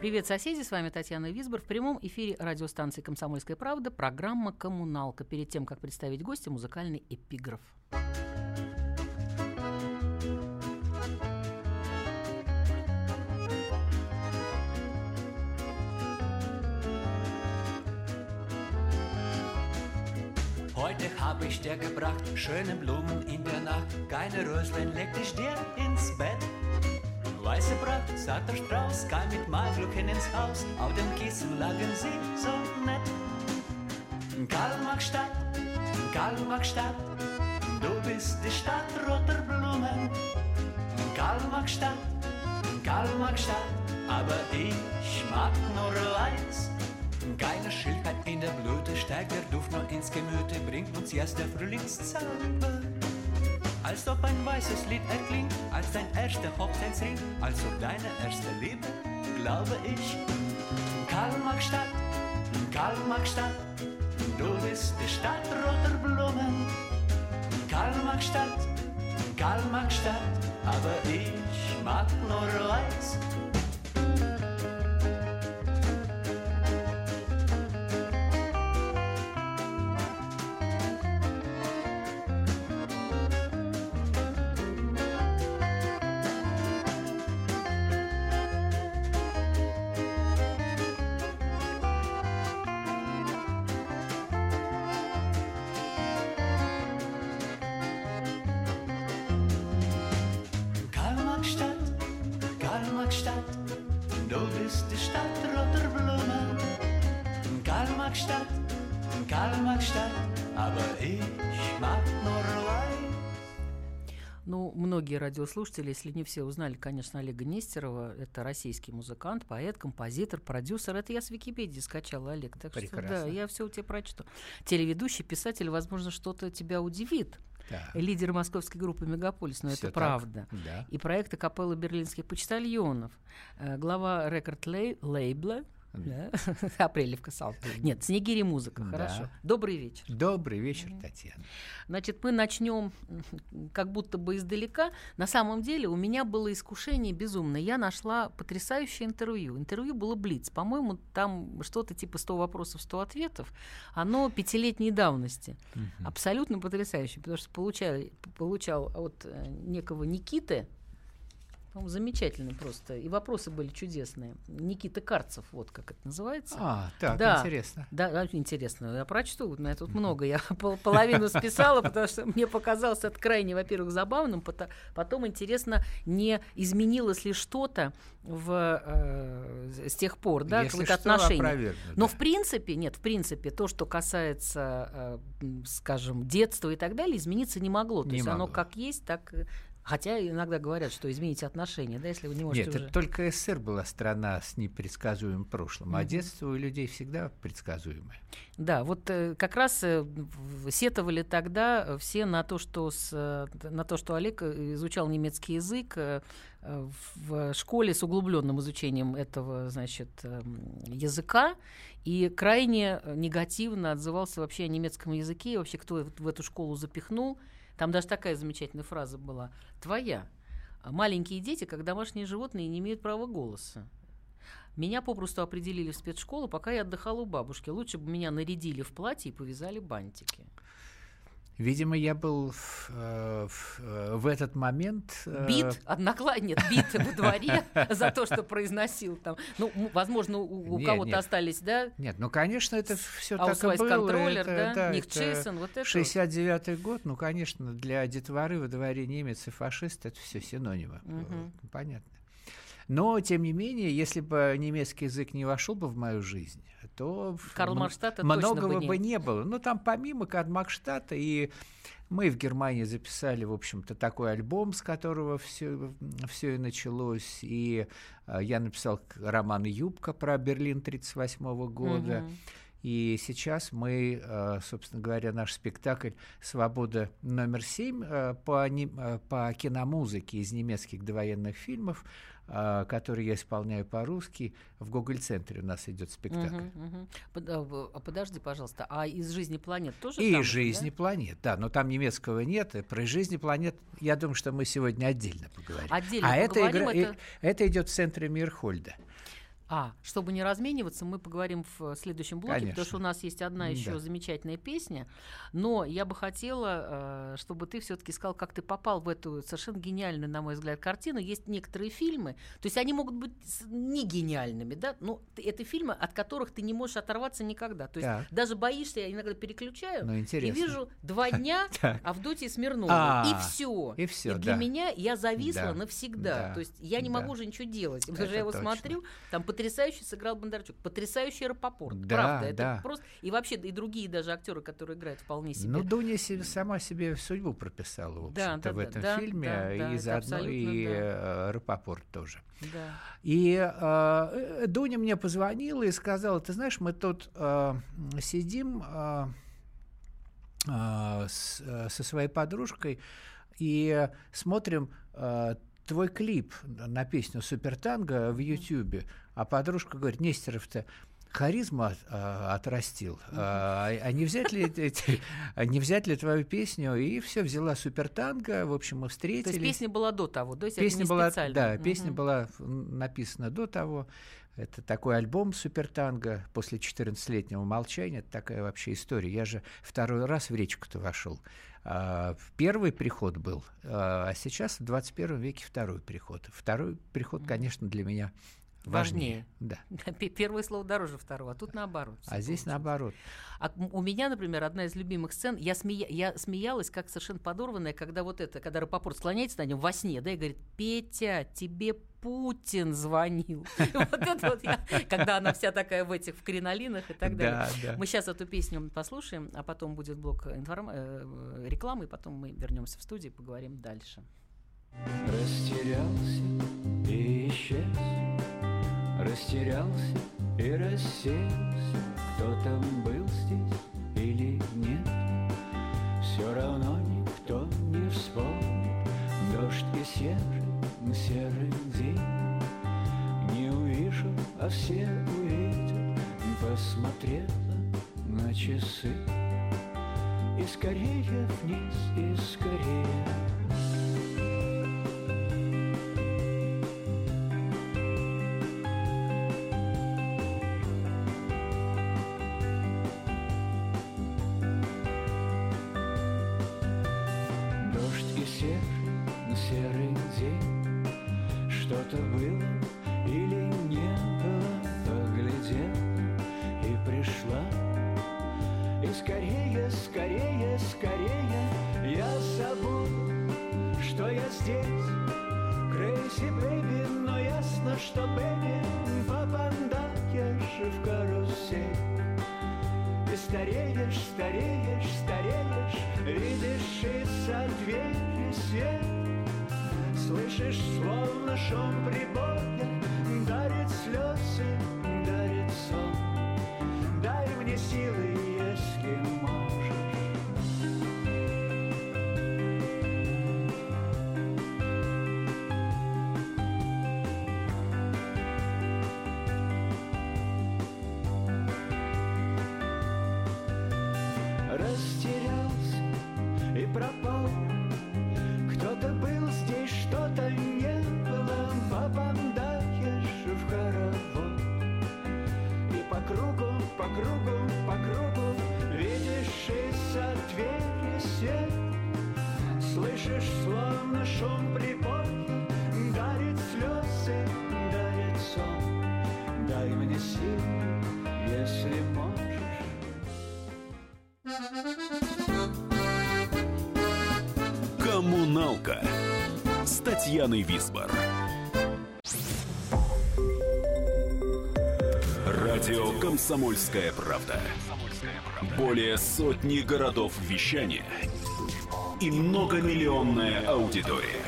Привет, соседи! С вами Татьяна Висбор. В прямом эфире радиостанции «Комсомольская правда» программа «Коммуналка». Перед тем, как представить гостя, музыкальный эпиграф. Heute hab ich dir gebracht schöne Blumen in der Nacht. Keine Röslein leg dich dir ins Bett. Weiße Pracht, sagt der Strauß, kein mit Malglücken ins Haus. Auf dem Kissen lagen sie so nett. Kalmarkstadt, Kalmarkstadt, du bist die Stadt roter Blumen. Kalmarkstadt, Kalmarkstadt, aber ich mag nur weiß. Keine Schildheit in der Blüte, steigt der Duft nur ins Gemüte, bringt uns erst der Frühlingszauber. Als ob ein weißes Lied erklingt, als dein erster Hochzeitsring, als ob deine erste Liebe, glaube ich. Kalmarkstadt, Kalmarkstadt, du bist die Stadt roter Blumen. Kalmarkstadt, Kalmarkstadt, aber ich mag nur weiß. Многие радиослушатели, если не все, узнали, конечно, Олега Нестерова. Это российский музыкант, поэт, композитор, продюсер. Это я с Википедии скачала, Олег. Так что Прекрасно. да, я все у тебя прочту. Телеведущий, писатель, возможно, что-то тебя удивит. Да. Лидер московской группы «Мегаполис», но Всё это так, правда. да. И проекта капеллы берлинских почтальонов. Э, Глава рекорд-лейбла. Да. Апрелевка. Нет, Снегири музыка. Да. Хорошо. Добрый вечер. Добрый вечер, Татьяна. Значит, мы начнем как будто бы издалека. На самом деле у меня было искушение безумное. Я нашла потрясающее интервью. Интервью было Блиц. По-моему, там что-то типа 100 вопросов, 100 ответов. Оно пятилетней давности. Абсолютно потрясающее, потому что получали, получал от э, некого Никиты, по-моему, замечательный просто. И вопросы были чудесные. Никита Карцев, вот как это называется. А, так, Да. интересно. Да, да, интересно. Я прочту. Меня тут много. Я пол- половину списала, потому что мне показалось это крайне, во-первых, забавным. пото- Потом интересно, не изменилось ли что-то в, э, с тех пор, да, Если что, отношение. опровергну, Но да. в принципе, нет, в принципе, то, что касается, э, скажем, детства и так далее, измениться не могло. То Не есть оно могло. как есть, так... Хотя иногда говорят, что измените отношения, да, если вы не можете Нет, уже... это только СССР была страна с непредсказуемым прошлым, а Мгм. детство у людей всегда предсказуемое. Да, вот э, как раз э, сетовали тогда все на то, что с, э, на то, что Олег э, изучал немецкий язык э, в школе с углубленным изучением этого, значит, эм, языка и крайне э, негативно отзывался вообще о немецком языке, и вообще кто в эту школу запихнул. Там даже такая замечательная фраза была: "Твоя". Маленькие дети, как домашние животные, не имеют права голоса. Меня попросту определили в спецшколу, пока я отдыхала у бабушки. Лучше бы меня нарядили в платье и повязали бантики. Видимо, я был в, э, в, э, в этот момент... э, Бит, однокла... нет, бит во дворе за то, что произносил там. Ну, возможно, у, у кого-то остались, да? Нет, ну, конечно, это все так и было. контроллер, это, да? Ник это Чейсон, вот это. 69-й год, ну, конечно, для детворы во дворе немец и фашист это все синонимы. Э, Понятно. Но, тем не менее, если бы немецкий язык не вошел бы в мою жизнь, то Карл м- Маркштадта многого бы бы не- не было. Ну, там помимо Карл Маркштадта и мы в Германии записали, в общем-то, такой альбом, с которого все, все и началось. И э, я написал роман «Юбка» про Берлин 1938 года. Мгм. И сейчас мы, э, собственно говоря, наш спектакль «Свобода номер семь» э, по, не- по киномузыке из немецких довоенных фильмов, который я исполняю по-русски, в Гоголь-центре у нас идет спектакль. А, в- а Подожди, пожалуйста, а из жизни планет тоже И же, жизни да? планет, да, но там немецкого нет. И про жизни планет, я думаю, что мы сегодня отдельно поговорим. Отдельно а это, поговорим, игра- это- и- это идет в центре Мирхольда. А, чтобы не размениваться, мы поговорим в следующем блоке, потому Конечно. что у нас есть одна еще Да. замечательная песня. Но я бы хотела, э, чтобы ты все-таки сказал, как ты попал в эту совершенно гениальную, на мой взгляд, картину. Есть некоторые фильмы, то есть они могут быть не гениальными, да, но это фильмы, от которых ты не можешь оторваться никогда. То есть Так. даже боишься, я иногда переключаю Ну, и вижу два дня Так. Авдотьи Смирновой, А, и все. и для меня я зависла Да, навсегда. да, То есть я не могу уже ничего делать. Потому что я его смотрю, там потрясающе сыграл Бондарчук, потрясающий Рапопорт. Да, Правда, это да. просто. И вообще, и другие даже актеры, которые играют вполне себе. Ну, Дуня себе- сама себе судьбу прописала, в общем-то, да, в да, этом да, фильме, да, и заодно и да. э, Рапопорт тоже. Да. И э, Дуня мне позвонила и сказала, ты знаешь, мы тут э, сидим э, э, с- э, со своей подружкой и смотрим э, твой клип на песню «Супертанго» в Ютьюбе, а подружка говорит, Нестеров-то харизма а, отрастил, а, а не взять ли а не взять ли твою песню и все взяла супертанго, в общем мы встретились. То есть песня была до того, то есть Песня была, специально. да, песня была написана до того. Это такой альбом «Супертанго» после 14-летнего молчания. Это такая вообще история. Я же второй раз в речку-то вошел. А, Первый приход был, а сейчас в 21 веке второй приход. Второй приход, конечно, для меня важнее. Важнее. Да. Первое слово дороже второго, а тут наоборот. А здесь получилось. наоборот. А у меня, например, одна из любимых сцен, я, смея- я смеялась как совершенно подорванная, когда вот это, когда Рапопорт склоняется на нем во сне, да, и говорит, Петя, тебе Путин звонил. Вот это вот я, когда она вся такая в этих, в кринолинах и так далее. Да, да. Мы сейчас эту песню послушаем, а потом будет блок информ- э, рекламы, и потом мы вернемся в студию и поговорим дальше. Растерялся и исчез, растерялся и рассеялся. Кто там был здесь или нет, все равно никто не вспомнит. Дождь и серый, серый день, не увижу, а все увидят. Посмотрела на часы и скорее вниз, и скорее. Ясно, что baby Попадаешь в карусель. Ты стареешь, стареешь, стареешь, Видишь из-за двери свет, Слышишь, словно шум прибоя, Дарит слезы, Татьяны Висбор. Радио «Комсомольская правда». Более сотни городов вещания – и многомиллионная аудитория.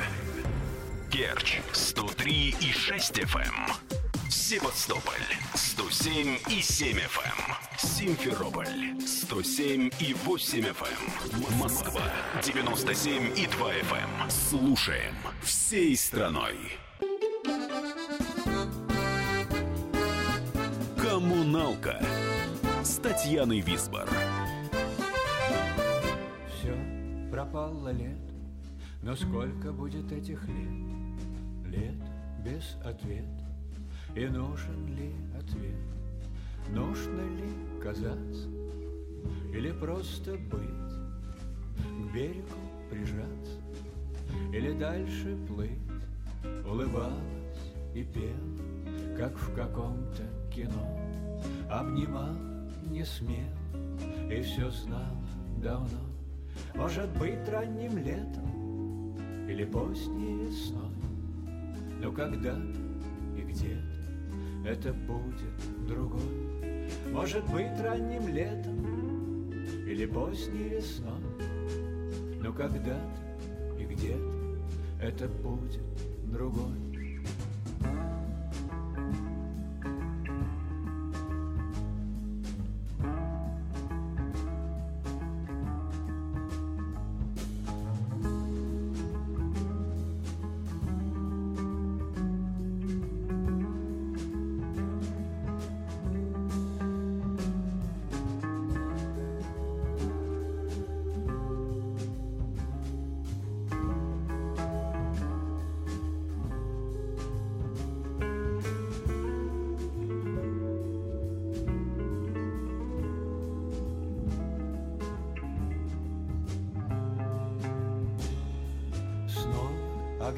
Керч 103 и 6 FM. Севастополь 107 и 7 FM. Симферополь 107 и 8 FM. Москва 97 и 2 FM. Слушаем всей страной. Коммуналка с Татьяной Висбор. Все пропало лет, но сколько будет этих лет? Лет без ответа. И нужен ли ответ? Нужно ли казаться? Или просто быть? К берегу прижаться? Или дальше плыть? Улыбалась и пела, как в каком-то кино. Обнимал не смел и все знала давно. Может быть, ранним летом или поздней весной. Но когда и где-то это будет другой. Может быть, ранним летом или поздней весной. Но когда-то и где-то это будет другой.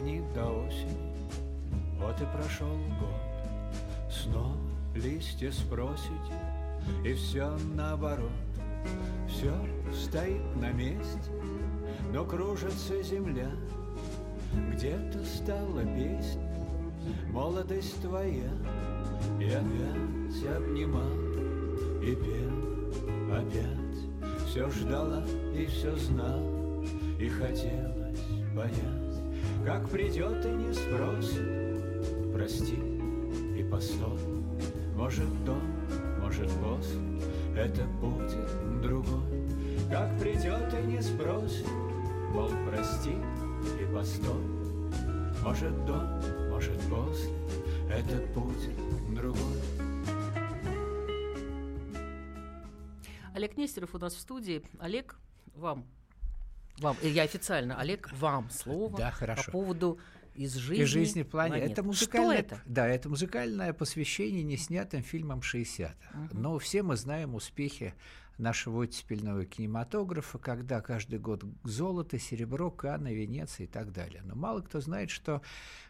Огни до осени, вот и прошел год. Снова листья спросите, и все наоборот. Все стоит на месте, но кружится земля. Где-то стала песня, молодость твоя. И опять обнимал и пел опять. Все ждала и все знала, и хотелось понять, как придет и не спросит. Прости и постой, может до, может после, это будет другой. Как придет и не спросит, мол, прости и постой, может до, может после, это будет другой. Олег Нестеров у нас в студии. Олег, вам. Вам, э, я официально, Олег, вам слово Да, хорошо. по поводу из жизни, И жизни планеты. планет. Это музыкальное, Что это? Да, это музыкальное посвящение неснятым фильмам 60-х. Но все мы знаем успехи нашего оттепельного кинематографа, когда каждый год золото, серебро, Канны, Венеция и так далее. Но мало кто знает, что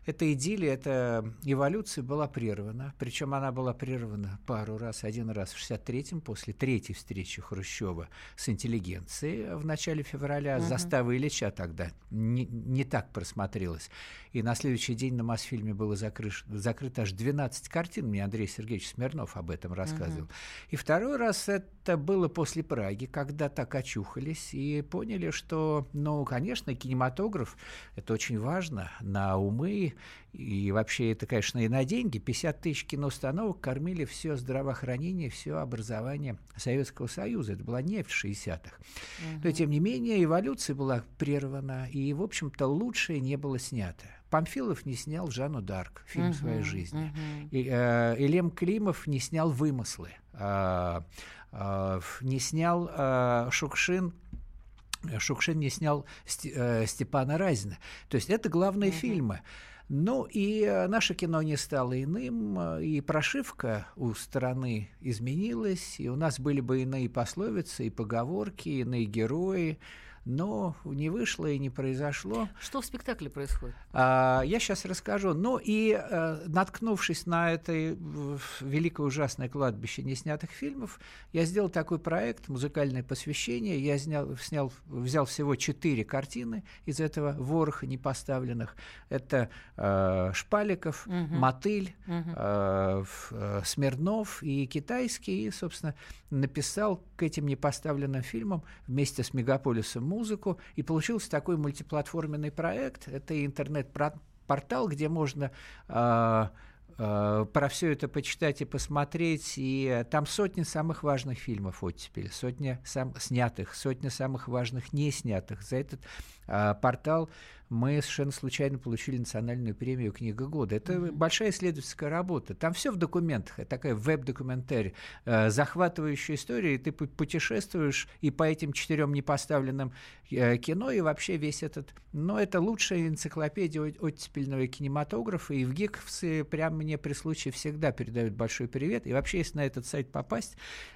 эта идиллия, эта эволюция была прервана. Причем она была прервана пару раз. Один раз в 63-м, после третьей встречи Хрущева с интеллигенцией в начале февраля. Застава Ильича тогда не, не так просмотрелась. И на следующий день на Мосфильме было закрыш- закрыто аж 12 картин. Мне Андрей Сергеевич Смирнов об этом рассказывал. И второй раз это было после Праги, когда так очухались и поняли, что, ну, конечно, кинематограф – это очень важно на умы, и вообще это, конечно, и на деньги. 50 тысяч киноустановок кормили все здравоохранение, все образование Советского Союза. Это была нефть в 60-х. Но, тем не менее, эволюция была прервана, и, в общем-то, лучшее не было снято. Памфилов не снял Жанну Дарк, фильм своей жизни. И, э, Илем Климов не снял «Вымыслы». А, ф- не снял а, Шукшин Шукшин не снял э, Степана Разина. То есть это главные фильмы. Ну и э, наше кино не стало иным, э, и прошивка у страны изменилась, и у нас были бы иные пословицы, и поговорки, иные герои. Но не вышло и не произошло. Что в спектакле происходит? А, я сейчас расскажу. Ну и э, наткнувшись на это великое ужасное кладбище неснятых фильмов, я сделал такой проект «Музыкальное посвящение». Я снял, снял, взял всего четыре картины из этого вороха непоставленных. Это э, Шпаликов, угу. Мотыль, угу. Э, э, Смирнов и китайский. И, собственно, написал к этим непоставленным фильмам вместе с «Мегаполисом» музыку. И получился такой мультиплатформенный проект. Это интернет-портал, где можно... Э, Э, про все это почитать и посмотреть. И там сотни самых важных фильмов оттепели, сотни сам, снятых, сотни самых важных не снятых. За этот а, портал мы совершенно случайно получили национальную премию «Книга года». Это mm-hmm. большая исследовательская работа. Там все в документах. Это такая веб-документарий. Э, захватывающая история. И ты путешествуешь и по этим четырем непоставленным э, кино, и вообще весь этот... Но это лучшая энциклопедия оттепельного кинематографа. И в Гиковцы прямо мне при случае всегда передают большой привет. И вообще, если на этот сайт попасть,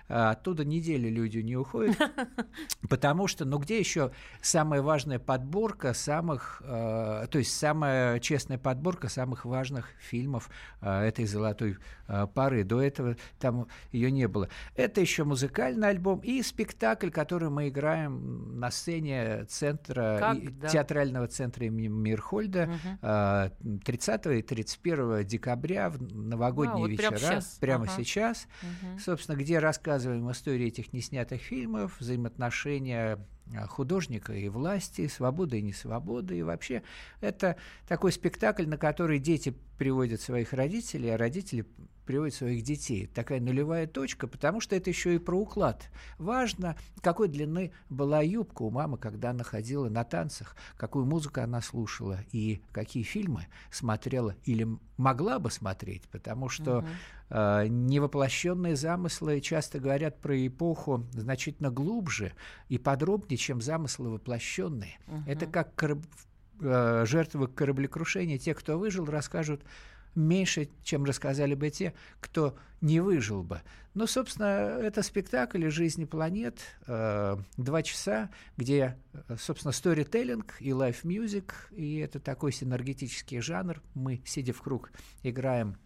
э, оттуда недели люди не уходят. Потому что, ну где еще самая важная подборка самых Э, то есть самая честная подборка самых важных фильмов э, этой золотой э, пары. До этого там ее не было. Это еще музыкальный альбом и спектакль, который мы играем на сцене центра, как, да. театрального центра имени Мирхольда угу. 30 и 31 декабря в новогодние а, вот вечера. Прямо сейчас. Прямо ага. сейчас угу. Собственно, где рассказываем истории этих неснятых фильмов, взаимоотношения художника и власти, свободы и несвободы. И вообще это такой спектакль, на который дети приводят своих родителей, а родители приводят своих детей. Такая нулевая точка, потому что это еще и про уклад. Важно, какой длины была юбка у мамы, когда она ходила на танцах, какую музыку она слушала и какие фильмы смотрела или могла бы смотреть, потому что угу. э, невоплощенные замыслы часто говорят про эпоху значительно глубже и подробнее, чем замыслы воплощенные. Угу. Это как кораб... э, жертвы кораблекрушения, те, кто выжил, расскажут меньше, чем рассказали бы те, кто не выжил бы. Но, собственно, это спектакль «Жизни планет», э, два часа, где, собственно, сторителлинг и live music, и это такой синергетический жанр. Мы, сидя в круг, играем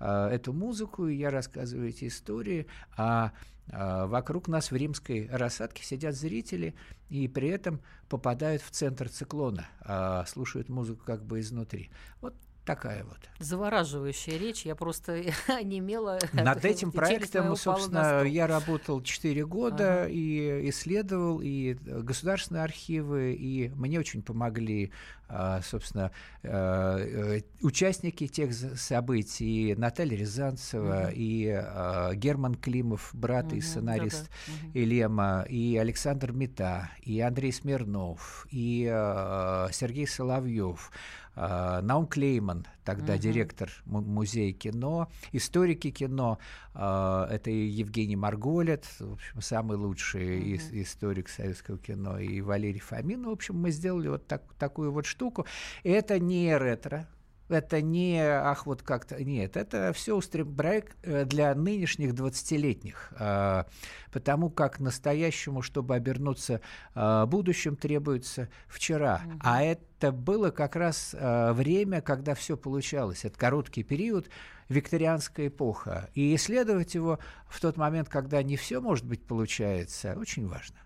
э, эту музыку, и я рассказываю эти истории, а э, вокруг нас в римской рассадке сидят зрители, и при этом попадают в центр циклона, э, слушают музыку как бы изнутри. Вот такая вот. Завораживающая речь, я просто онемела. Над этим проектом, собственно, я работал 4 года ага. и исследовал и государственные архивы, и мне очень помогли, а, собственно, а, э, участники тех событий, и Наталья Рязанцева, угу. и а, Герман Климов, брат угу, и сценарист да, да. Илема, и Александр Мета, и Андрей Смирнов, и Сергей Соловьев, а, Наум Клейман, тогда угу. директор музея кино, историки кино, а, это и Евгений Марголет, в общем, самый лучший угу. историк советского кино, и Валерий Фомин. В общем, мы сделали вот так, такую вот штуку. Это не ретро, это не, ах, вот как-то, нет, это все устрем... проект э, для нынешних 20-летних, а, потому как настоящему, чтобы обернуться а, будущим, требуется вчера. Угу. А это было как раз а, время, когда все получалось. Это короткий период, викторианская эпоха. И исследовать его в тот момент, когда не все, может быть, получается, очень важно.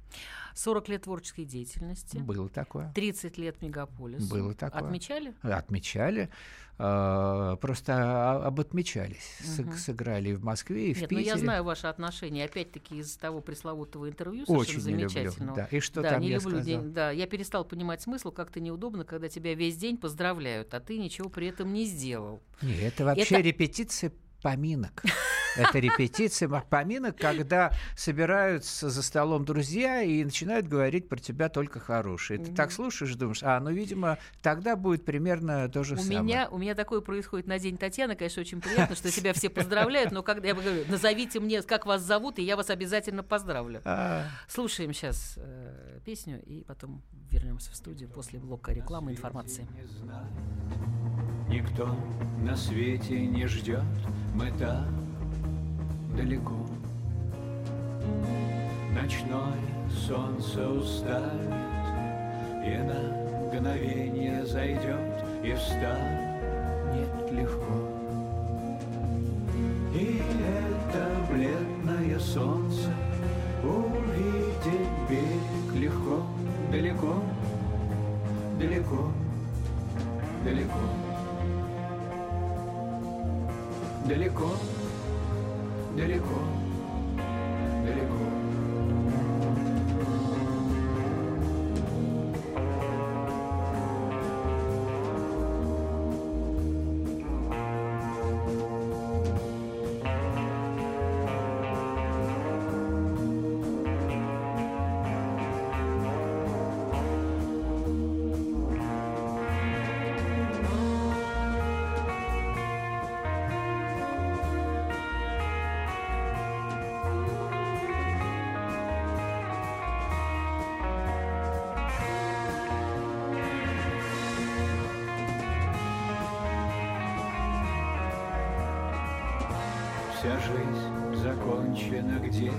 40 лет творческой деятельности. Было такое. 30 лет мегаполис. Было такое. Отмечали? Отмечали. Uh, просто оботмечались, угу. сыграли в Москве и в Нет, Питере. но я знаю ваши отношения, опять-таки из того пресловутого интервью совершенно Очень замечательного. люблю, да. И что да, там не я люблю сказал? день, да, я перестал понимать смысл, как-то неудобно, когда тебя весь день поздравляют, а ты ничего при этом не сделал. Нет, это вообще это... репетиция поминок. Это репетиция поминок, когда собираются за столом друзья и начинают говорить про тебя только хорошее. Ты так слушаешь, думаешь, а, ну, видимо, тогда будет примерно то же у самое. Меня, у меня такое происходит на День Татьяны, конечно, очень приятно, что тебя все поздравляют, но когда я говорю, назовите мне, как вас зовут, и я вас обязательно поздравлю. А. Слушаем сейчас э, песню, и потом вернемся в студию после блока рекламы и информации. Никто на свете не ждет, мы так далеко. Ночное солнце уставит И на мгновение зайдет И встанет легко. И это бледное солнце Увидеть берег легко, далеко, далеко, далеко Далеко, далеко, далеко. Вся закончена где-то.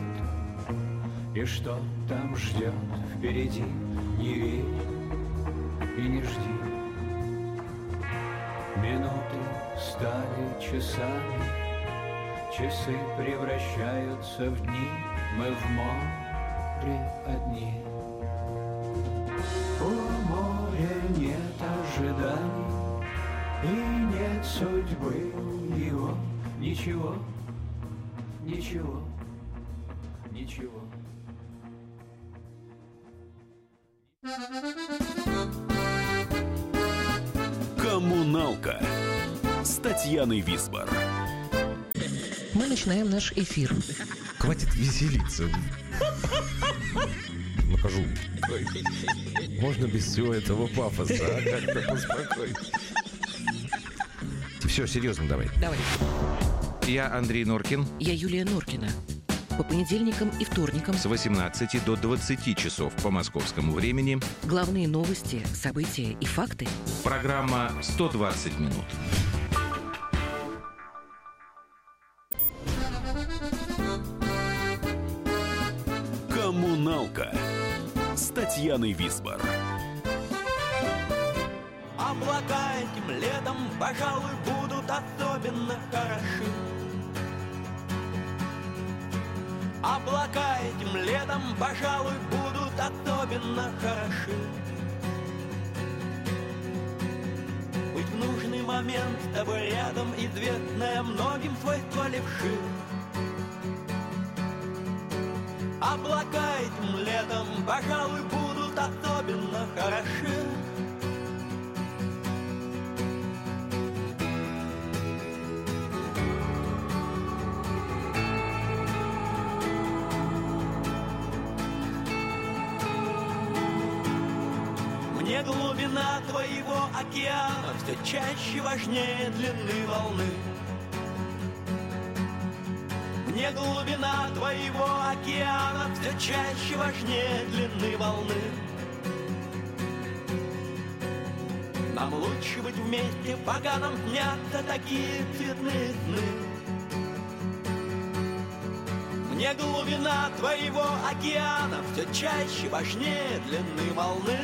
И что там ждет впереди Не верь и не жди Минуты стали часами Часы превращаются в дни Мы в море одни. У моря нет ожиданий И нет судьбы его Ничего Ничего, ничего. Коммуналка с Татьяной Висбор. Мы начинаем наш эфир. Хватит веселиться. Накажу. Можно без всего этого пафоса, а? Как-то поспокойнее. Все, серьезно давай. Давай. Я Андрей Норкин. Я Юлия Норкина. По понедельникам и вторникам С 18 до 20 часов по московскому времени. главные новости, события и факты. Программа «120 минут». Коммуналка с Татьяной Висбор. Облака этим летом, пожалуй, будут особенно хороши. Облака этим летом, пожалуй, будут особенно хороши. Быть в нужный момент с тобой рядом, известное многим свойство левши. Облака этим летом, пожалуй, будут особенно хороши. Океана все чаще важнее длины волны. Мне глубина твоего океана все чаще важнее длины волны. Нам лучше быть вместе, пока нам снятся такие цветные сны. Мне глубина твоего океана все чаще важнее длины волны.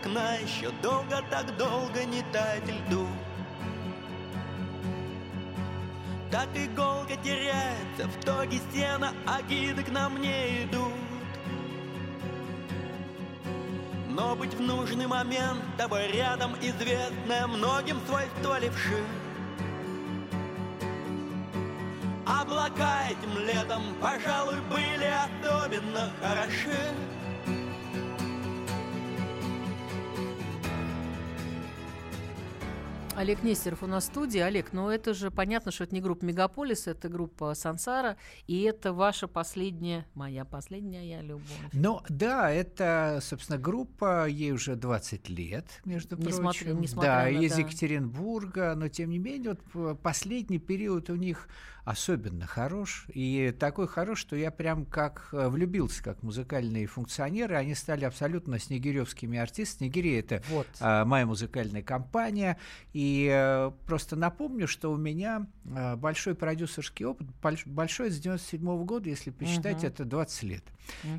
Окна Еще долго, так долго не тает льду. Так иголка теряется в тоге сена А гиды к нам не идут. Но быть в нужный момент тобой рядом Известное многим свойство левши. Облака этим летом, пожалуй, были особенно хороши Олег Нестеров у нас в студии. Олег, ну это же понятно, что это не группа Мегаполис, это группа Сансара, и это ваша последняя, моя последняя любовь. Ну, да, это, собственно, группа, ей уже 20 лет, между Несмотря- прочим. несмотря да, на- из да. Екатеринбурга, но тем не менее, вот последний период у них особенно хорош, и такой хорош, что я прям как э, влюбился, как музыкальные функционеры, они стали абсолютно снегиревскими артистами. Снегири — это Вот. а, моя музыкальная компания. И э, просто напомню, что у меня э, большой продюсерский опыт, больш- большой с 97 года, если посчитать, Мгм. это 20 лет.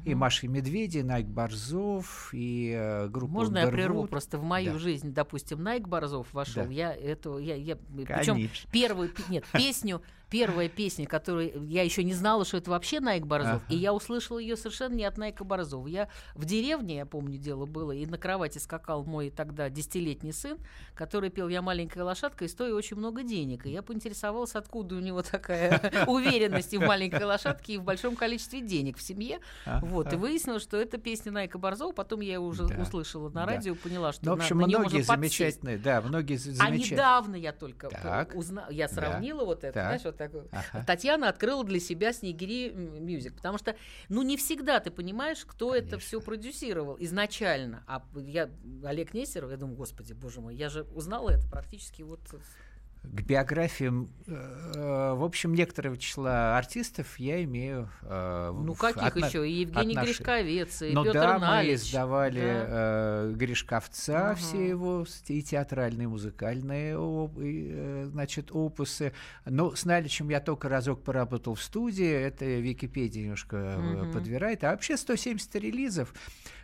И Мгм. Маша и Медведи, и Найк Борзов, и э, группа Можно я прерву? Underwood. Просто в мою Да. жизнь, допустим, Найк Борзов вошел. Да. Я эту, я, я, причем первую, пе- нет, песню, первая песня, которую я еще не знала, что это вообще Найк Борзов, и Ага. я услышала ее совершенно не от Найка Борзова. Я в деревне, я помню, дело было, и на кровати скакал мой тогда десятилетний сын, который пел «Я маленькая лошадка» и стоит очень много денег. И я поинтересовалась, откуда у него такая уверенность и в маленькой лошадке, и в большом количестве денег в семье. Вот, и выяснилось, что это песня Найка Борзова. Потом я уже услышала на радио, поняла, что Ну, на- неё многие можно замечательные, да, многие за- А замечательные. недавно я только узнала, я сравнила вот это, знаешь, вот так. вот. Ага. Татьяна открыла для себя Снегири Music, потому что, ну, не всегда ты понимаешь, кто это Конечно. все продюсировал изначально. А я, Олег Нестеров, я думаю, господи, боже мой, я же узнала это практически вот... К биографиям, э, в общем, некоторого числа артистов я имею... э, Ну, в каких отно- еще? И Евгений отношения. Гришковец, и Ну Петр да, мы Налич. издавали Да. э, Гришковца, Ага. все его и театральные, и музыкальные и, э, значит, опусы. Ну, с Наличем я только разок поработал в студии, это Википедия немножко Мгм. подбирает. А вообще 170 релизов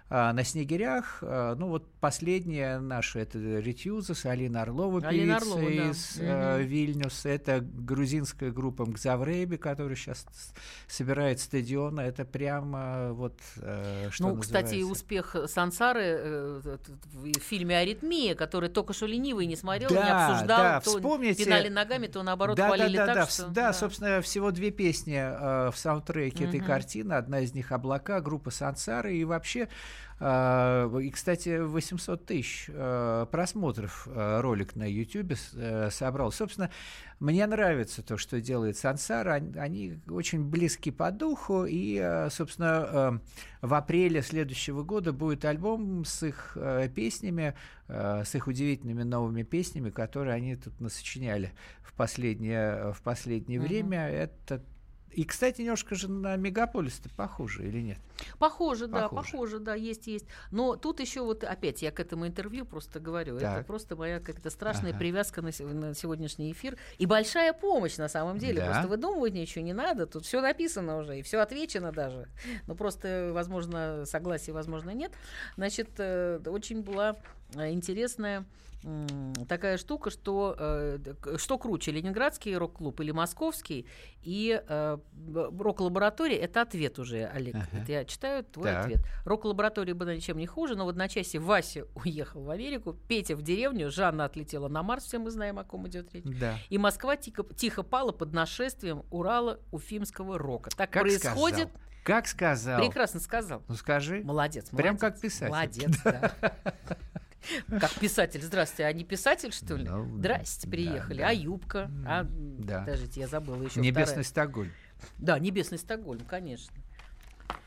а, на снегирях. а, ну, вот последняя наша, это Ретьюзас, Алина Орлова, Алина певица Орлова, да. из э, Мгм. Вильнюса. Это грузинская группа Мгзавреби, которая сейчас собирает стадион. Это прямо вот э, что ну, кстати, и называется. успех Сансары э, т- в фильме «Аритмия», который только что ленивый не смотрел, не Да, обсуждал, да, то вспомните- пинали ногами, то наоборот да, хвалили да, да, так, да, что... вс- да, собственно, всего две песни э, в саундтреке этой Мгм. картины. Одна из них «Облака», группа «Сансары». И вообще, э, и, кстати, 800 тысяч э, просмотров э, ролик на YouTube собрал. Собственно, мне нравится то, что делает Сансара. Они, очень близки по духу. И, э, собственно, э, в апреле следующего года будет альбом с их э, песнями, э, с их удивительными новыми песнями, которые они тут насочиняли в последнее, в последнее Мгм. время. Это и, кстати, немножко же на мегаполис-то похоже или нет? Похоже, да, Похоже. похоже, да, есть, есть. Но тут еще вот опять я к этому интервью просто говорю. Это Так. просто моя какая-то страшная Ага. привязка на, на сегодняшний эфир. И большая помощь на самом деле. Да. Просто выдумывать ничего не надо. Тут все написано уже, и все отвечено даже. Но просто, возможно, согласие, возможно, нет. Значит, э, очень была интересная такая штука, что э, что круче, ленинградский рок-клуб или московский, и э, рок-лаборатория, это ответ уже, Олег. Ага. Это я читаю твой Так. ответ. Рок-лаборатория была ничем не хуже, но в одночасье Вася уехал в Америку, Петя в деревню, Жанна отлетела на Марс, все мы знаем, о ком идет речь. Да. И Москва тихо, тихо пала под нашествием Урала уфимского рока. Так Как происходит. сказал? Как сказал? Прекрасно сказал. Ну скажи. Молодец, Прям молодец. как писатель. Молодец, да. Как писатель. Здравствуйте, а не писатель, что ли? Ну, Здрасте, да, приехали. да. А юбка? А, да. Подождите, я забыла еще Небесный Стокгольм. Да, Небесный Стокгольм, конечно.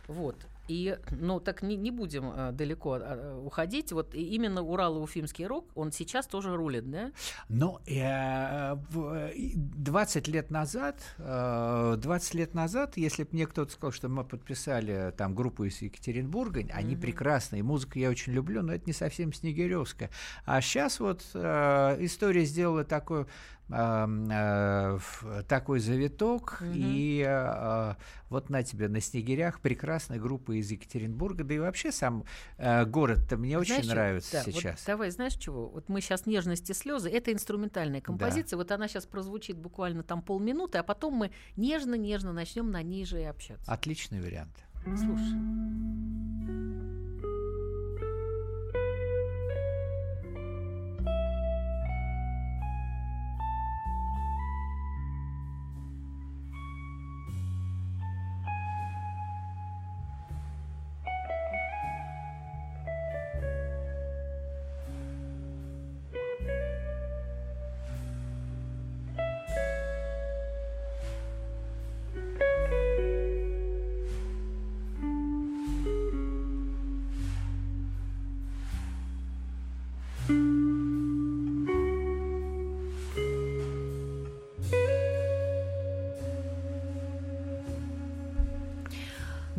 Вот. И, ну, так не, не будем а, далеко а, уходить. Вот именно Урало-Уфимский рок, он сейчас тоже рулит, да? Но э, в- и 20 лет назад, э, 20 лет назад, если бы мне кто-то сказал, что мы подписали там группу из Екатеринбурга, они прекрасные, музыку я очень люблю, но это не совсем снегиревская. А сейчас вот э, история сделала такой э, э, такой завиток, Мгм. и э, вот на тебе на снегирях прекрасная группа из Екатеринбурга, да и вообще сам э, город-то мне очень Знаешь, нравится да, вот сейчас. давай, знаешь чего? Вот мы сейчас нежности слезы. Это инструментальная композиция. Вот она сейчас прозвучит буквально там полминуты, а потом мы нежно-нежно начнем на ней же и общаться. Отличный вариант. Слушай.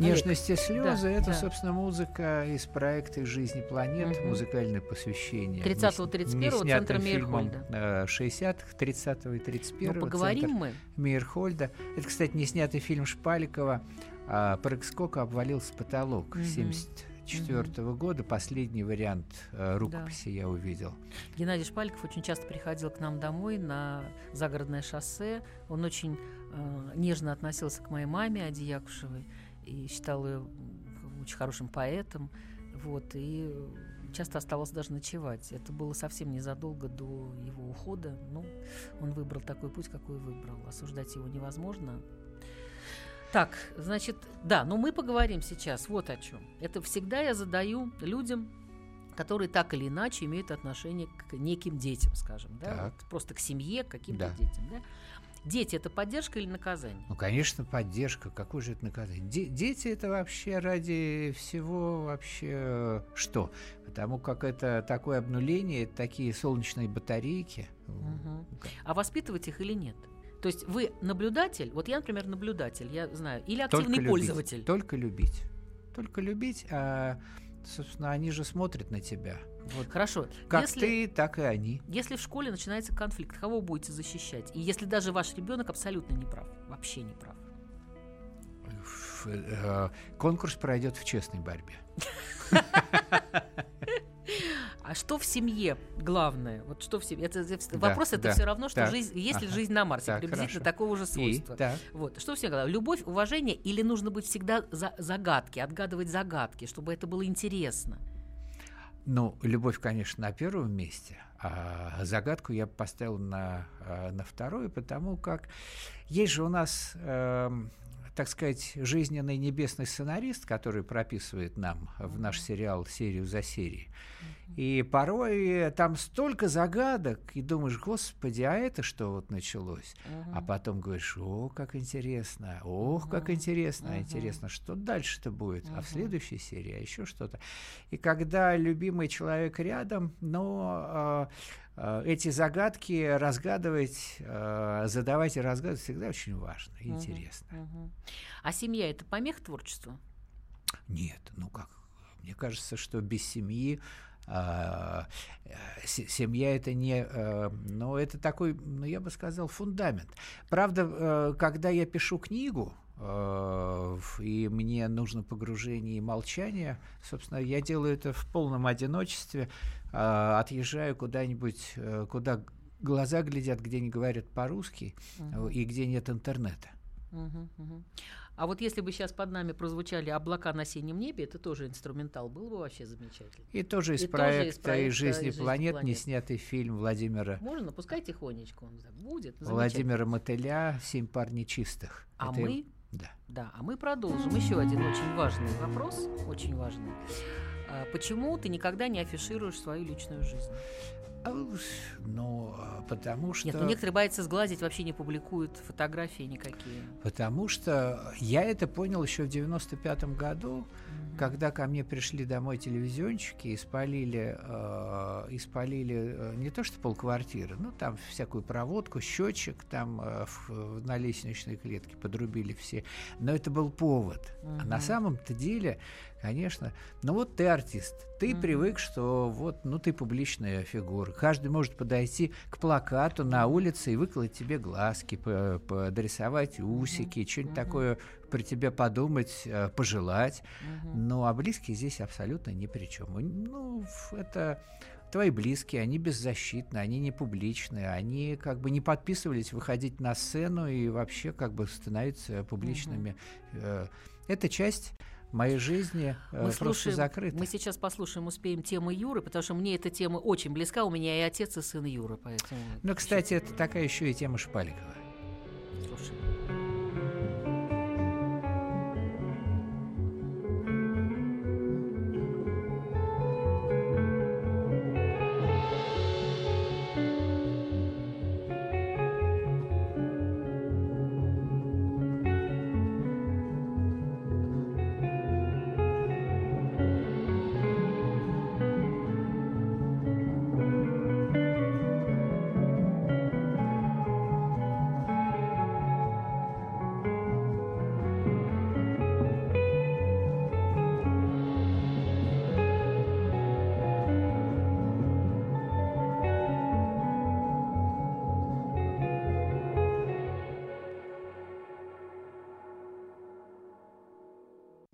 Нежность и слезы Да, это, да. собственно, музыка из проекта «Из жизни планет», Мгм. музыкальное посвящение. 30-го, не с- 31-го не снятым центра фильмом, Мейерхольда. э, 60-х, 30-го и 31-го. Но Ну, поговорим центр мы. Мейерхольда. Это, кстати, не снятый фильм Шпаликова. А, прыг скока обвалился потолок. Мгм. 74 года. Последний вариант э, рукописи я увидел. Геннадий Шпаликов очень часто приходил к нам домой на загородное шоссе. Он очень э, нежно относился к моей маме Аде Якушевой и считал ее очень хорошим поэтом. Вот, и часто оставался даже ночевать. Это было совсем незадолго до его ухода. Ну, он выбрал такой путь, какой выбрал. Осуждать его невозможно. Так, значит, да, но мы поговорим сейчас вот о чем. Это всегда я задаю людям, которые так или иначе имеют отношение к неким детям, скажем, да, Так. вот просто к семье, к каким-то Да. детям, да. Дети это поддержка или наказание? Ну, конечно, поддержка. Какой же это наказание? Де- дети это вообще ради всего вообще э, что? Потому как это такое обнуление, это такие солнечные батарейки. Мгм. А воспитывать их или нет? То есть вы наблюдатель, вот я, например, наблюдатель, я знаю, или Только активный любить. пользователь. Только любить. Только любить, а, собственно, они же смотрят на тебя. Вот Хорошо. как если, ты, так и они. если в школе начинается конфликт, кого вы будете защищать? И если даже ваш ребенок абсолютно не прав, вообще не прав. Э, Конкурс пройдет в честной борьбе. А что в семье главное? Вот что в семье? Это, это- Да, вопрос это да. все равно, что Так, жизнь, есть ли ага. жизнь на Марсе, Так, приблизительно хорошо. такого же И, свойства. да. Вот. Что всем главное? Любовь, уважение или нужно быть всегда за загадки, отгадывать загадки, чтобы это было интересно? Ну, любовь, конечно, на первом месте, а загадку я поставил на, а, на второе, потому как есть же у нас, эм, так сказать, жизненный небесный сценарист, который прописывает нам в наш сериал серию за серией. И порой там столько загадок, и думаешь, господи, а это что вот началось? А потом говоришь, о, как интересно, ох, как интересно, а интересно, что дальше-то будет, а в следующей серии, а еще что-то. И когда любимый человек рядом, но а, эти загадки разгадывать, а, задавать и разгадывать всегда очень важно и интересно. Мгм. А семья это помех творчеству? Нет, ну как, мне кажется, что без семьи э, се- семья это не, э, ну это такой, ну я бы сказал, фундамент. Правда, э, когда я пишу книгу, э, и мне нужно погружение и молчание, собственно, я делаю это в полном одиночестве, а, отъезжаю куда-нибудь, куда глаза глядят, где не говорят по-русски э, и где нет интернета. Мгм. А вот если бы сейчас под нами прозвучали облака на синем небе, это тоже инструментал, был бы вообще замечательно. И тоже из И тоже из проекта «Из проекта жизни «Из жизни планет» планет». неснятый фильм Владимира Можно, пускай тихонечко он будет. Владимира Мотыля «Семь пар нечистых». А Это- мы, Да. да, а мы продолжим. Еще один очень важный вопрос, очень важный. А Почему ты никогда не афишируешь свою личную жизнь? А, Ну, а, потому что... Нет, ну некоторые боятся сглазить, вообще не публикуют фотографии никакие. Потому что я это понял еще в 95 году, когда ко мне пришли домой телевизионщики и спалили, э, и спалили э, не то что полквартиры, ну там всякую проводку, счетчик там э, в- на лестничной клетке подрубили все. Но это был повод. А на самом-то деле, конечно, ну вот ты артист, ты Мгм. привык, что вот, ну ты публичная фигура. Каждый может подойти к плакату на улице и выколоть тебе глазки, по- подрисовать усики, что-нибудь Мгм. такое про тебя подумать, э, пожелать. Мгм. Ну, а близкие здесь абсолютно ни при чем. Ну, это твои близкие, они беззащитны, они не публичные, они как бы не подписывались выходить на сцену и вообще как бы становиться публичными. Э, Это часть моей жизни э, Мы просто слушаем, закрыта. мы сейчас послушаем, успеем темы Юры, потому что мне эта тема очень близка. У меня и отец, и сын Юра, поэтому... Ну, кстати, это такая еще и тема Шпаликова. Слушай.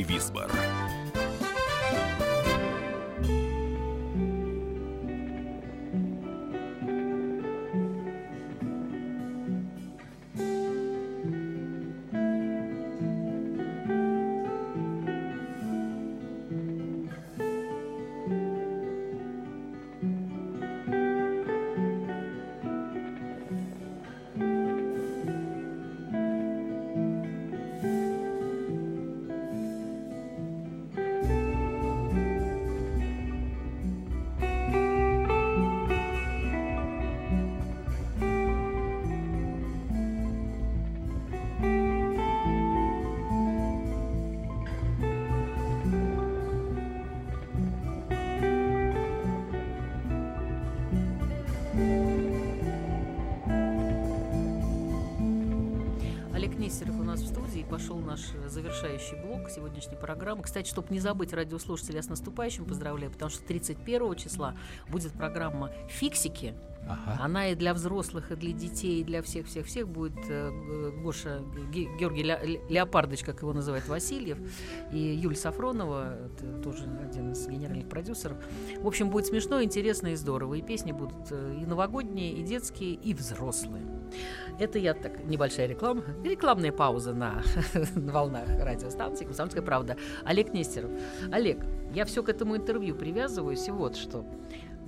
Висбор. Олег Нестеров у нас в студии. Пошел наш э, завершающий блок сегодняшней программы. Кстати, чтобы не забыть радиослушателей, я с наступающим поздравляю, потому что 31 числа будет программа «Фиксики». Ага. Она и для взрослых, и для детей, и для всех-всех-всех будет э, Гоша Ге- Георгий Ле- Ле- Леопардович, как его называет Васильев, и Юль Сафронова, это тоже один из генеральных продюсеров. В общем, будет смешно, интересно и здорово. И песни будут э, и новогодние, и детские, и взрослые. Это я так, небольшая реклама, рекламная пауза на, на волнах радиостанции «Комсомольская правда». Олег Нестеров. Олег, я все к этому интервью привязываюсь, и вот что.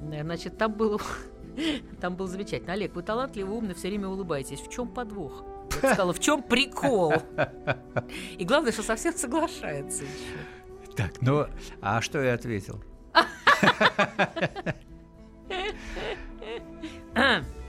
Значит, там было... Там был замечательно. Олег, вы талантливый, умный, все время улыбаетесь. В чем подвох? Я сказала, в чем прикол? И главное, что совсем соглашается еще. Так, ну, а что я ответил?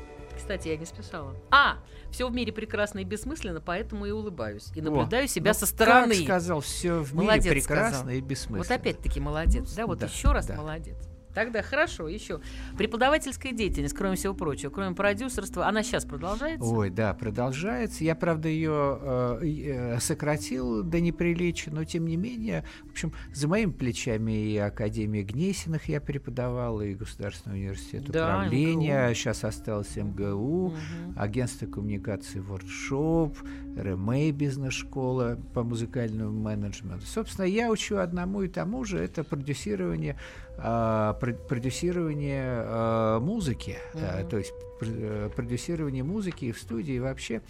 Кстати, я не спешала. А, все в мире прекрасно и бессмысленно, поэтому и улыбаюсь. И наблюдаю О, себя ну, со стороны. Как сказал, все в мире Молодец прекрасно сказал. и бессмысленно. Вот опять-таки молодец. Да, вот да, еще раз да. молодец. Тогда хорошо, еще. Преподавательская деятельность, кроме всего прочего, кроме продюсерства, она сейчас продолжается? Ой, да, продолжается. Я, правда, ее э, э, сократил до неприличия, но тем не менее, в общем, за моими плечами и Академия Гнесиных я преподавал, и Государственный университет Да, управления, МГУ. сейчас осталось МГУ, Мгм. агентство коммуникации Вордшоп, РМА бизнес-школа по музыкальному менеджменту. Собственно, я учу одному и тому же, это продюсирование, про- продюсирование а, музыки, а, Мгм. то есть пр- э, продюсирование музыки в студии вообще.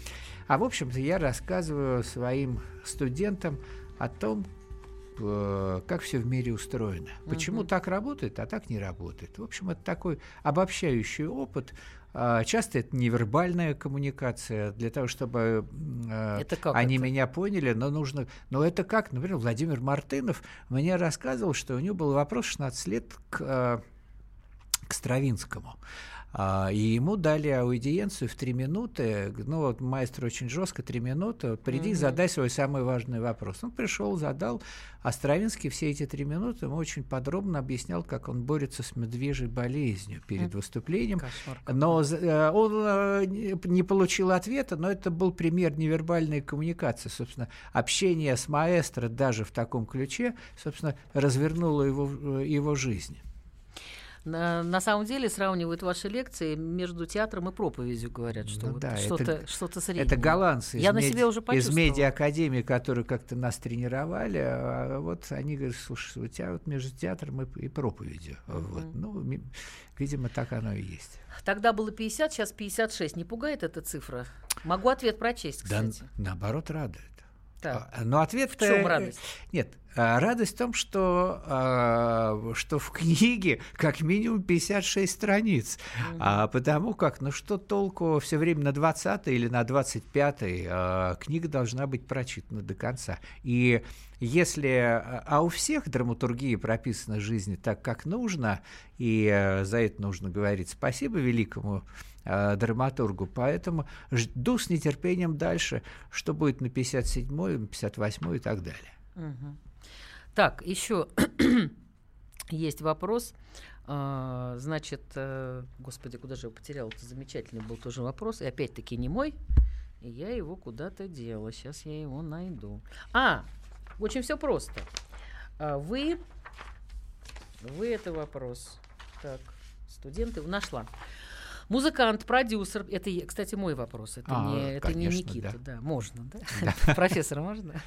А в общем-то я рассказываю своим студентам о том, э, как все в мире устроено. Почему Мгм. так работает, а так не работает. В общем, это такой обобщающий опыт. А, Часто это невербальная коммуникация для того, чтобы э, Это как они это? меня поняли, но нужно... Но это как, например, Владимир Мартынов мне рассказывал, что у него был вопрос 16 лет к, э, к Стравинскому. А, И ему дали аудиенцию в три минуты. Ну, вот маэстро очень жестко, три минуты. Приди, Мгм. задай свой самый важный вопрос. Он пришел, задал. А Стравинский все эти три минуты ему очень подробно объяснял, как он борется с медвежьей болезнью перед Мгм. выступлением. Кошмар. Но э, он э, не не получил ответа, но это был пример невербальной коммуникации. Собственно, общение с маэстро даже в таком ключе, собственно, развернуло его, э, его жизнь. На, на самом деле сравнивают ваши лекции между театром и проповедью, говорят, что Ну вот да, это что-то, г- что-то среднее. Это голландцы Я из, на меди- себе уже из медиа-академии, которые как-то нас тренировали. А вот они говорят, слушай, у тебя вот между театром и, и проповедью. Вот. Ну, видимо, так оно и есть. Тогда было 50, сейчас 56. Не пугает эта цифра? Могу ответ прочесть, Да, кстати. наоборот, радует. Так. А, Но ответ В чем радость? Нет, а, радость в том, что, а, что в книге как минимум 56 страниц. А, потому как, ну что толку все время на 20 или на 25 а, книга должна быть прочитана до конца. И если... А у всех драматургия прописана в жизни так, как нужно, и а, за это нужно говорить спасибо великому э, драматургу. Поэтому жду с нетерпением дальше, что будет на 57-й, 58-й и так далее. Мгм. Так, еще есть вопрос. А, Значит, э, господи, куда же я потерял? Это замечательный был тоже вопрос. И опять-таки не мой. И я его куда-то дела. Сейчас я его найду. А, очень все просто. А Вы, вы это вопрос. Так, студенты, нашла. Музыкант, продюсер. Это, кстати, мой вопрос. Это, А, не, это не конечно, Никита. да. Да, можно, да? Профессор, можно?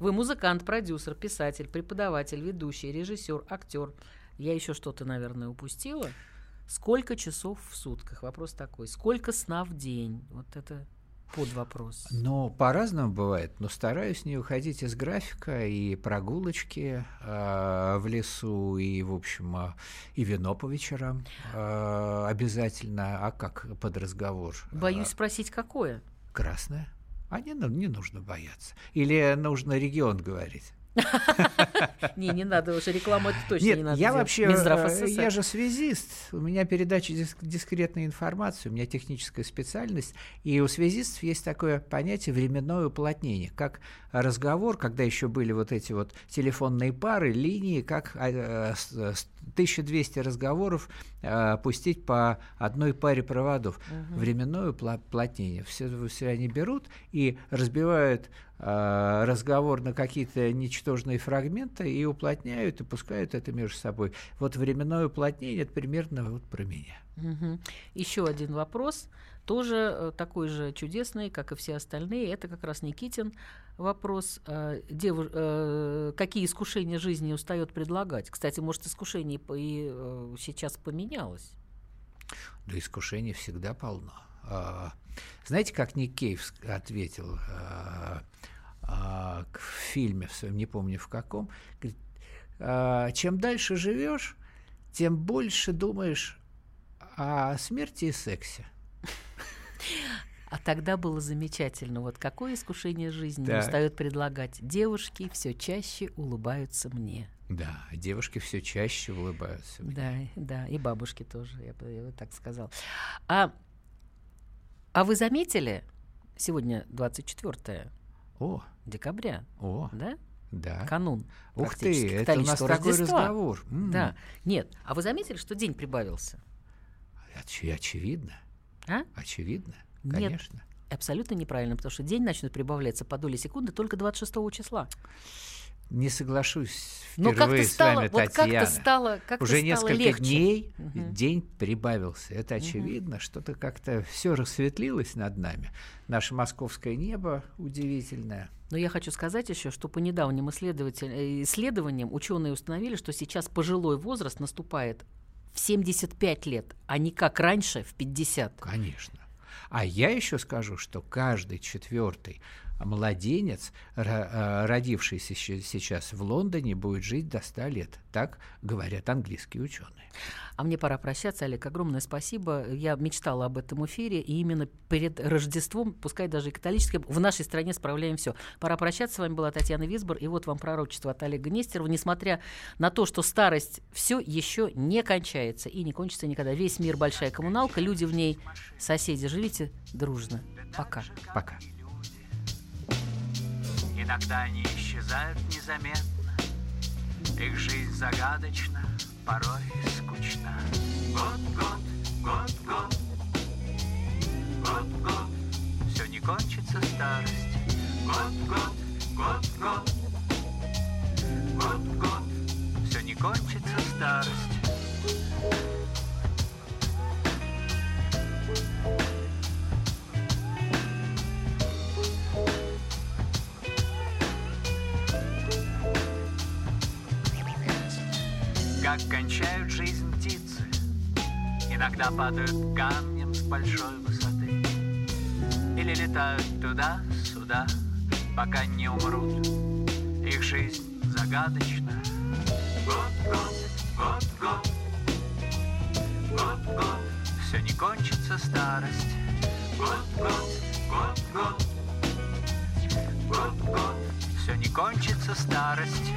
Вы музыкант, продюсер, писатель, преподаватель, ведущий, режиссер, актер. Я еще что-то, наверное, упустила. Сколько часов в сутках? Вопрос такой. Сколько сна в день? Вот это под вопрос. Но по-разному бывает, но стараюсь не уходить из графика и прогулочки э, в лесу, и, в общем, а, и вино по вечерам э, обязательно. А как под разговор? Боюсь А, спросить, какое? красное. А не, ну- не нужно бояться. Или нужно регион говорить? Не, не надо уже рекламу, это точно Нет, не надо я делать. вообще, Минздрав э, я же связист, у меня передача дис- дискретной информации, у меня техническая специальность, и у связистов есть такое понятие временное уплотнение, как разговор, когда еще были вот эти вот телефонные пары, линии, как э, с- с 1200 разговоров э, пустить по одной паре проводов. Временное уплотнение. Все, все они берут и разбивают э, разговор на какие-то ничтожные фрагменты и уплотняют и пускают это между собой. Вот временное уплотнение это примерно вот про меня. Мгм. Еще один вопрос, тоже э, такой же чудесный, как и все остальные. Это как раз Никитин вопрос. Э, э, какие искушения жизни устает предлагать? Кстати, может, искушение и э, сейчас поменялось? Да искушений всегда полно. А, Знаете, как Ник Кейв ск- ответил а, к- в фильме, в своем, не помню в каком, говорит, «А, чем дальше живешь, тем больше думаешь о смерти и сексе. А тогда было замечательно. Вот какое искушение жизни Так. устает предлагать? Девушки все чаще улыбаются мне. Да, девушки все чаще улыбаются. мне. Да, да, и бабушки тоже, я бы, я бы так сказал. А, а вы заметили, сегодня 24 О, декабря, о, да? да. Канун. Ух ты, это у нас такой Рождества. разговор. М, Да. Нет. А вы заметили, что день прибавился? оч- очевидно, А? очевидно, Нет. конечно. Абсолютно неправильно, потому что день начнет прибавляться по доле секунды только 26 числа. Не соглашусь Но впервые как-то с вами, стало, вот Татьяна. как-то стало, как-то Уже стало несколько легче. дней Мгм. день прибавился. Это очевидно, что-то как-то все рассветлилось над нами. Наше московское небо удивительное. Но я хочу сказать еще, что по недавним э, исследованиям ученые установили, что сейчас пожилой возраст наступает в 75 лет, а не как раньше в 50. Конечно. А я еще скажу, что каждый четвертый младенец, э, родившийся сейчас в Лондоне, будет жить до 100 лет. Так говорят английские ученые. А мне пора прощаться, Олег. Огромное спасибо. Я мечтала об этом эфире, и именно перед Рождеством, пускай даже и католическим, в нашей стране справляем все. Пора прощаться. С вами была Татьяна Висбор, и вот вам пророчество от Олега Нестерова. Несмотря на то, что старость все еще не кончается и не кончится никогда. Весь мир большая коммуналка, люди в ней соседи. Живите дружно. Пока. Пока. Иногда они исчезают незаметно, Их жизнь загадочна, порой скучна. Год, год, год, год, год, год, Все не кончится старость. Год, год, год, год, год, год, Все не кончится старость. Как кончают жизнь птицы, Иногда падают камнем с большой высоты. Или летают туда-сюда, пока не умрут. Их жизнь загадочна. Год, год, год, год. Год, год, все не кончится старость. Год, год, год, год. Год, год, все не кончится старость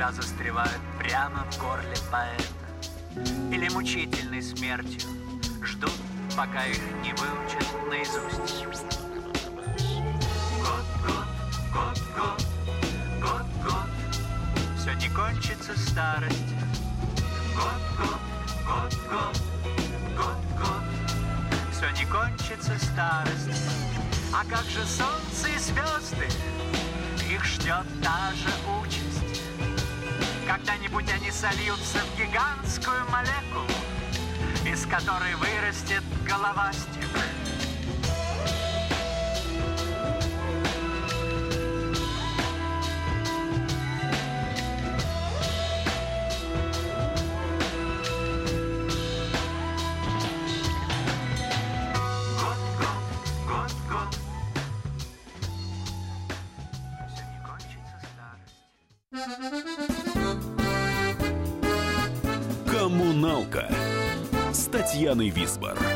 всегда застревают прямо в горле поэта или мучительной смертью ждут, пока их не выучат наизусть. Антон и Висбор.